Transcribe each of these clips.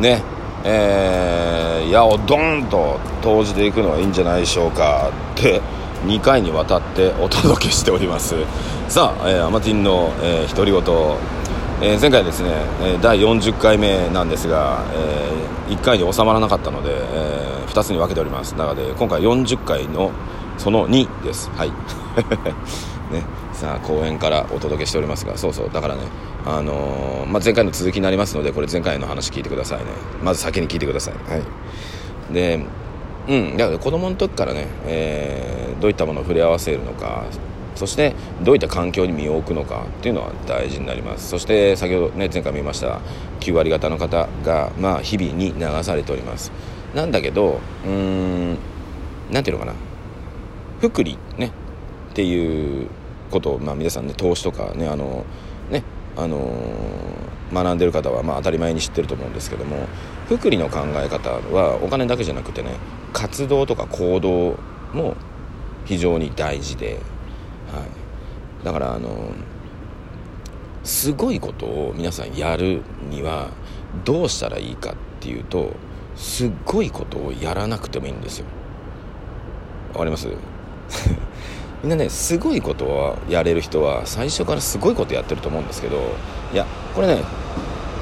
ねえー、矢をドーンと投じていくのはいいんじゃないでしょうか。って2回にわたってお届けしております。さあ、えー、アマティンの、えー、独り言、えー、前回ですね、第40回目なんですが、え1回に収まらなかったので、え2つに分けております。中で今回40回のその2です。はい。ねさあ公園からお届けしておりますがそうそうだからねあのー、まあ、前回の続きになりますのでこれ前回の話聞いてくださいね。まず先に聞いてください。はい。でうんだから子供の時からね、えー、どういったものを触れ合わせるのかそしてどういった環境に身を置くのかっていうのは大事になります。そして先ほどね前回見ました9割方の方がまあ日々に流されております。なんだけどうーん何ていうのかな。福利ね。っていうことを、まあ、皆さんね投資とかねあのねあの学んでる方はまあ当たり前に知ってると思うんですけども福利の考え方はお金だけじゃなくてね活動とか行動も非常に大事で、はい、だからあのすごいことを皆さんやるにはどうしたらいいかっていうとすっごいことをやらなくてもいいんですよ。わかります？みんなねすごいことをやれる人は最初からすごいことやってると思うんですけどいやこれね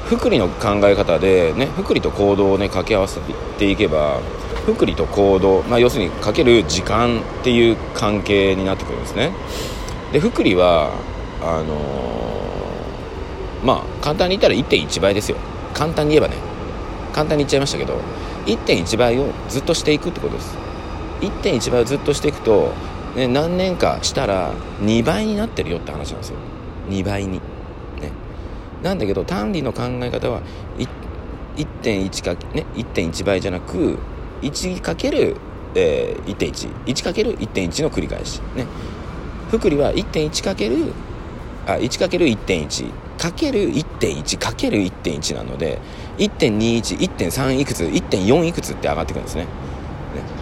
福利の考え方でね福利と行動をね掛け合わせていけば福利と行動、まあ、要するにかける時間っていう関係になってくるんですね。で福利はあのー、まあ簡単に言ったら1.1倍ですよ。簡単に言えばね。簡単に言っちゃいましたけど1.1倍をずっとしていくってことです。1.1倍をずっとしていくとね、何年かしたら2倍になってるよって話なんですよ。2倍に、ね、なんだけど単理の考え方は1.1か、ね、1.1倍じゃなく1かける、えー、1.11かける1.1の繰り返し。ね。福利は1.1かけるあ1かける1.1かける1.1かける1.1なので1.21.3いくつ1.4いくつって上がってくるんですね。ね。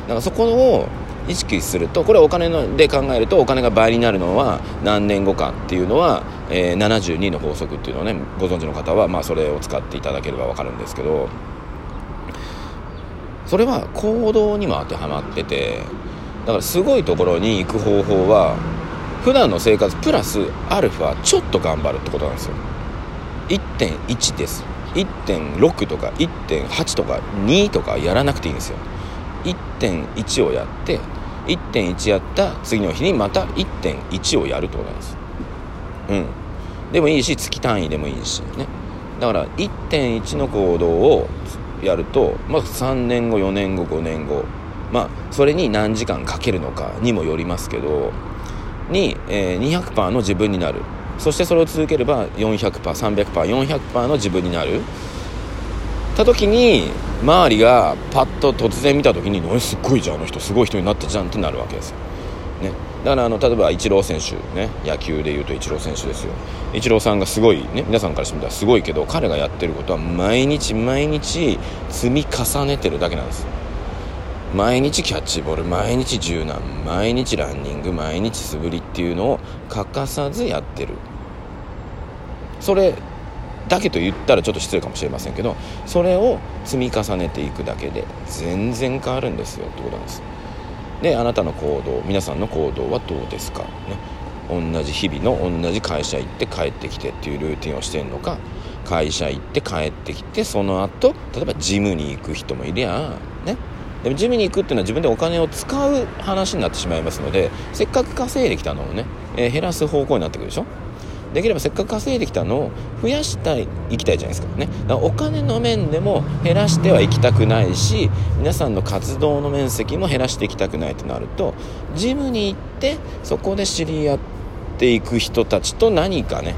だからそこを意識するとこれお金ので考えるとお金が倍になるのは何年後かっていうのは、えー、72の法則っていうのをねご存知の方は、まあ、それを使っていただければ分かるんですけどそれは行動にも当てはまっててだからすごいところに行く方法は普段の生活プラスアルファちょっと頑張るってことなんですよ。1.1です。1.6とか1.8とか2とかやらなくていいんですよ。1.1をやって1.1やった次の日にまた1.1をやるってことなんです。うん。でもいいし月単位でもいいしね。だから1.1の行動をやると、まあ、3年後4年後5年後まあそれに何時間かけるのかにもよりますけどに、えー、200%の自分になる。そしてそれを続ければ 400%300%400% の自分になる。た時に周りがパッと突然見た時に「すっごいじゃんあの人すごい人になったじゃん」ってなるわけですよ、ね、だからあの例えばイチロー選手ね野球でいうとイチロー選手ですよ。イチローさんがすごいね皆さんからしてみたらすごいけど彼がやってることは毎日毎日積み重ねてるだけなんです。毎日キャッチボール毎日柔軟毎日ランニング毎日素振りっていうのを欠かさずやってる。それだけと言ったらちょっと失礼かもしれませんけどそれを積み重ねていくだけで全然変わるんですよってことなんです。であなたの行動皆さんの行動はどうですか？ね。同じ日々の同じ会社行って帰ってきてっていうルーティンをしてるのか？会社行って帰ってきてその後例えばジムに行く人もいりゃね。でもジムに行くっていうのは自分でお金を使う話になってしまいますのでせっかく稼いできたのをね、えー、減らす方向になってくるでしょ？できればせっかく稼いできたのを増やしたいいきたいじゃないですかね。だからお金の面でも減らしてはいきたくないし皆さんの活動の面積も減らしていきたくないとなるとジムに行ってそこで知り合っていく人たちと何かね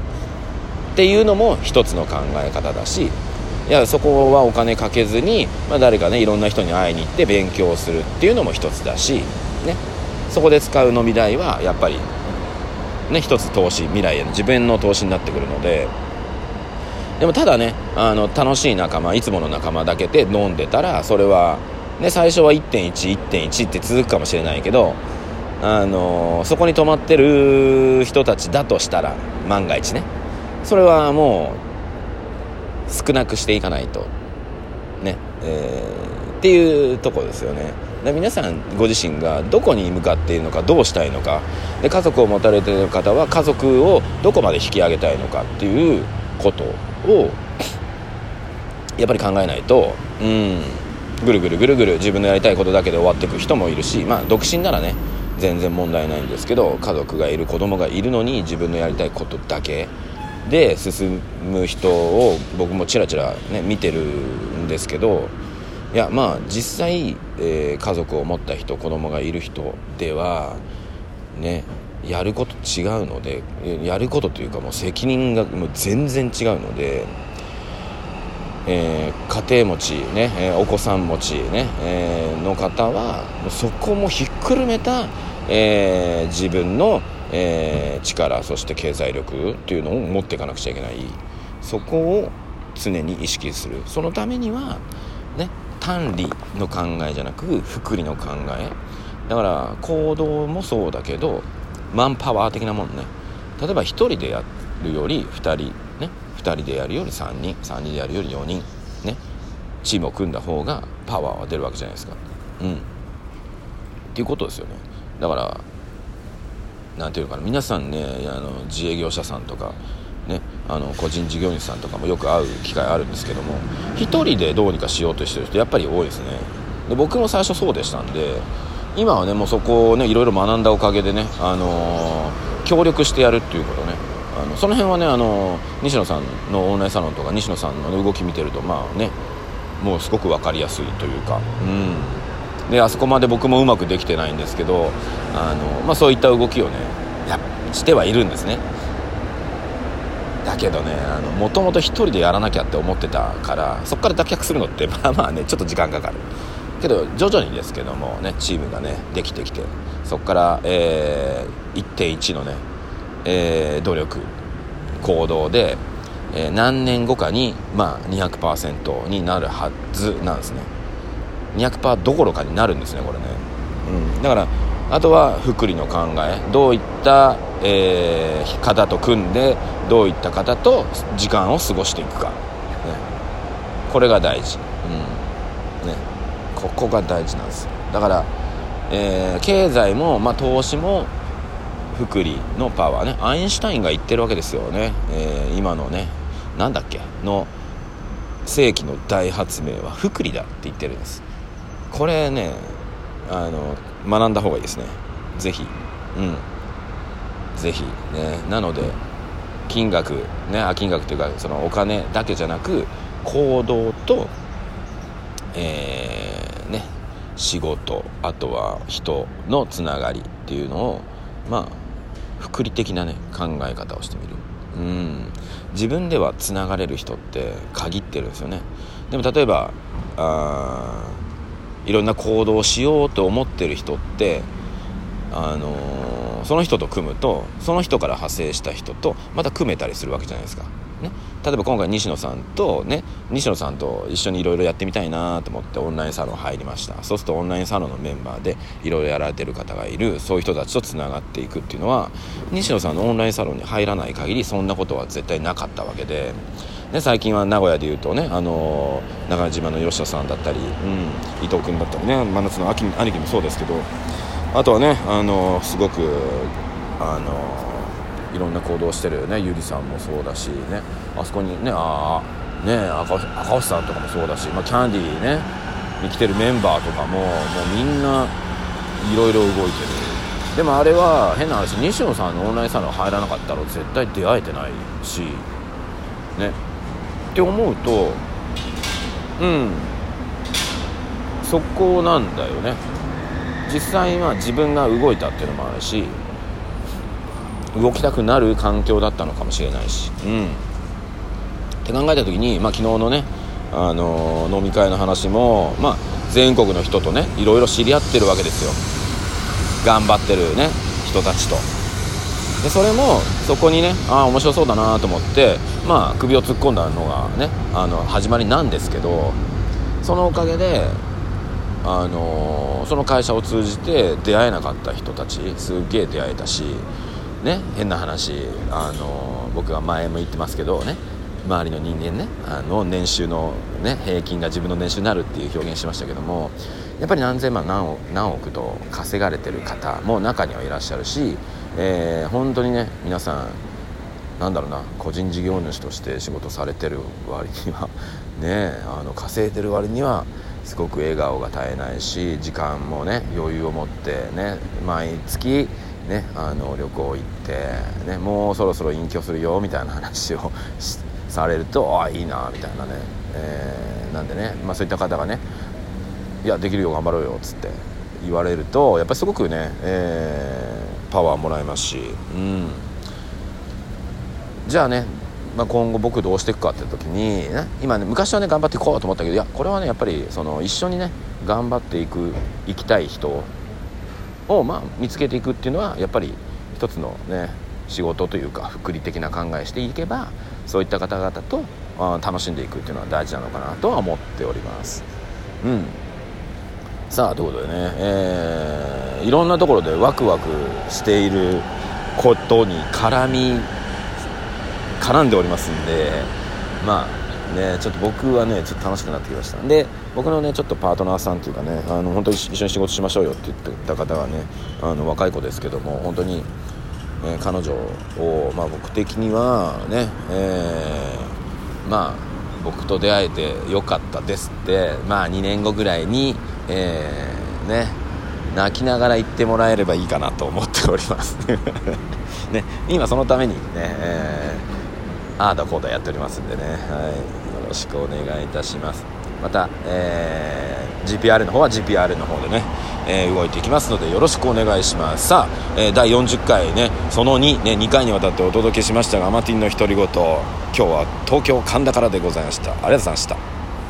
っていうのも一つの考え方だしいやそこはお金かけずに、まあ、誰かねいろんな人に会いに行って勉強するっていうのも一つだしね。そこで使う飲み代はやっぱりね一つ投資未来への自分の投資になってくるので。でもただねあの楽しい仲間いつもの仲間だけで飲んでたらそれは、ね、最初は1.11.1って続くかもしれないけどあのそこに泊まってる人たちだとしたら万が一ねそれはもう少なくしていかないとね、えー、っていうとこですよね。で皆さんご自身がどこに向かっているのかどうしたいのかで家族を持たれている方は家族をどこまで引き上げたいのかっていうことをやっぱり考えないとうんぐるぐるぐるぐる自分のやりたいことだけで終わっていく人もいるしまあ独身ならね全然問題ないんですけど家族がいる子供がいるのに自分のやりたいことだけで進む人を僕もちらちらね見てるんですけどいやまあ実際、えー、家族を持った人子供がいる人ではねやること違うのでやることというかもう責任がもう全然違うので。えー、家庭持ちね、え、お子さん持ちね、えー、の方はそこもひっくるめた、えー、自分の、えー、力そして経済力っていうのを持っていかなくちゃいけないそこを常に意識するそのためにはね単理の考えじゃなく福利の考え。だから行動もそうだけどマンパワー的なもんね。例えば1人でやるより2人ね。2人でやるより3人。3人でやるより4人。ね。チームを組んだ方がパワーは出るわけじゃないですか。うん。っていうことですよね。だから何ていうのかな。皆さんねあの自営業者さんとかね、あの個人事業主さんとかもよく会う機会あるんですけども1人でどうにかしようとしてる人やっぱり多いですね。で僕も最初そうでしたんで今はねもうそこをねいろいろ学んだおかげでね、あのー、協力してやるっていうことね。あのその辺はねあの西野さんのオンラインサロンとか西野さんの動き見てるとまあねもうすごく分かりやすいというかうん。であそこまで僕もうまくできてないんですけどあの、まあ、そういった動きをねやしてはいるんですね。だけどねもともと1人でやらなきゃって思ってたからそこから脱却するのって まあまあねちょっと時間かかる。けど徐々にですけどもねチームがねできてきてそこから、えー、1.1のねえー、努力行動で、えー、何年後かに、まあ、200%になるはずなんですね。200%どころかになるんですねこれね、うん、だからあとは福利の考えどういった、えー、方と組んでどういった方と時間を過ごしていくか、ね、これが大事、うん。ね、ここが大事なんですだから、えー、経済も、まあ、投資も福利のパワーね。アインシュタインが言ってるわけですよね、えー、今のね。なんだっけ？の世紀の大発明は福利だって言ってるんです。これねあの学んだ方がいいですね。是非うん。是非ね。なので金額ねあ金額というかそのお金だけじゃなく行動とえー、ね仕事あとは人のつながりっていうのをまあ福利的なね考え方をしてみる。うん。自分ではつながれる人って限ってるんですよね。でも例えばあいろんな行動をしようと思ってる人ってあのー、その人と組むとその人から派生した人とまた組めたりするわけじゃないですか。ね、例えば今回西野さんとね西野さんと一緒にいろいろやってみたいなと思ってオンラインサロン入りました。そうするとオンラインサロンのメンバーでいろいろやられてる方がいるそういう人たちとつながっていくっていうのは西野さんのオンラインサロンに入らない限りそんなことは絶対なかったわけで。ね、最近は名古屋でいうとね、あのー、長島の吉田さんだったり、うん、伊藤君だったりね真夏の兄貴もそうですけどあとはね、あの、すごく、あのいろんな行動してるね。ゆりさんもそうだしね。あそこにねああね赤赤星さんとかもそうだし、まあ、キャンディーねに来てるメンバーとかももうみんないろいろ動いてる。でもあれは変な話西野さんのオンラインサロン入らなかったら絶対出会えてないしね。って思うとうん。そこなんだよね。実際は自分が動いたっていうのもあるし動きたくなる環境だったのかもしれないし、うん、って考えた時に、まあ、昨日のね、あのー、飲み会の話も、まあ、全国の人とねいろいろ知り合ってるわけですよ。頑張ってるね人たちと。でそれもそこにねああ面白そうだなと思ってまあ首を突っ込んだのがねあの始まりなんですけどそのおかげであのー、その会社を通じて出会えなかった人たちすげえ出会えたしね変な話あの僕は前も言ってますけどね周りの人間ねあの年収の、ね、平均が自分の年収になるっていう表現しましたけどもやっぱり何千万何億何億と稼がれてる方も中にはいらっしゃるし、えー、本当にね皆さんなんだろうな個人事業主として仕事されてる割には ねあの稼いでる割にはすごく笑顔が絶えないし時間もね余裕を持ってね毎月ねあの旅行行って、ね、もうそろそろ隠居するよみたいな話を されるとああいいなみたいなね、えー、なんでね、まあ、そういった方がねいやできるよ頑張ろうよっつって言われるとやっぱりすごくね、えー、パワーもらえますし、うん、じゃあね、まあ、今後僕どうしていくかって時に、ね、今ね昔はね頑張っていこうと思ったけどいやこれはねやっぱりその一緒にね頑張っていくいきたい人を、まあ、見つけていくっていうのはやっぱり一つのね仕事というか福利的な考えしていけばそういった方々と楽しんでいくっていうのは大事なのかなとは思っております。うん。さあということでね、えー、いろんなところでワクワクしていることに絡み絡んでおりますんでまあねちょっと僕はねちょっと楽しくなってきました。んで僕のねちょっとパートナーさんというかねあの本当に一緒に仕事しましょうよって言ってた方がねあの若い子ですけども本当に、えー、彼女を、まあ、僕的にはね、えー、まあ僕と出会えてよかったですってまあ2年後ぐらいに、えー、ね泣きながら言ってもらえればいいかなと思っております。ね、今そのためにね、えー、ああだこうだやっておりますんでね、はい、よろしくお願いいたします。また、えー、GPR の方は GPR の方でね、えー、動いていきますのでよろしくお願いします。さあ、えー、第40回ねその2ね2回にわたってお届けしましたがアマティンの独り言。今日は東京神田からでございました。ありがとうございました。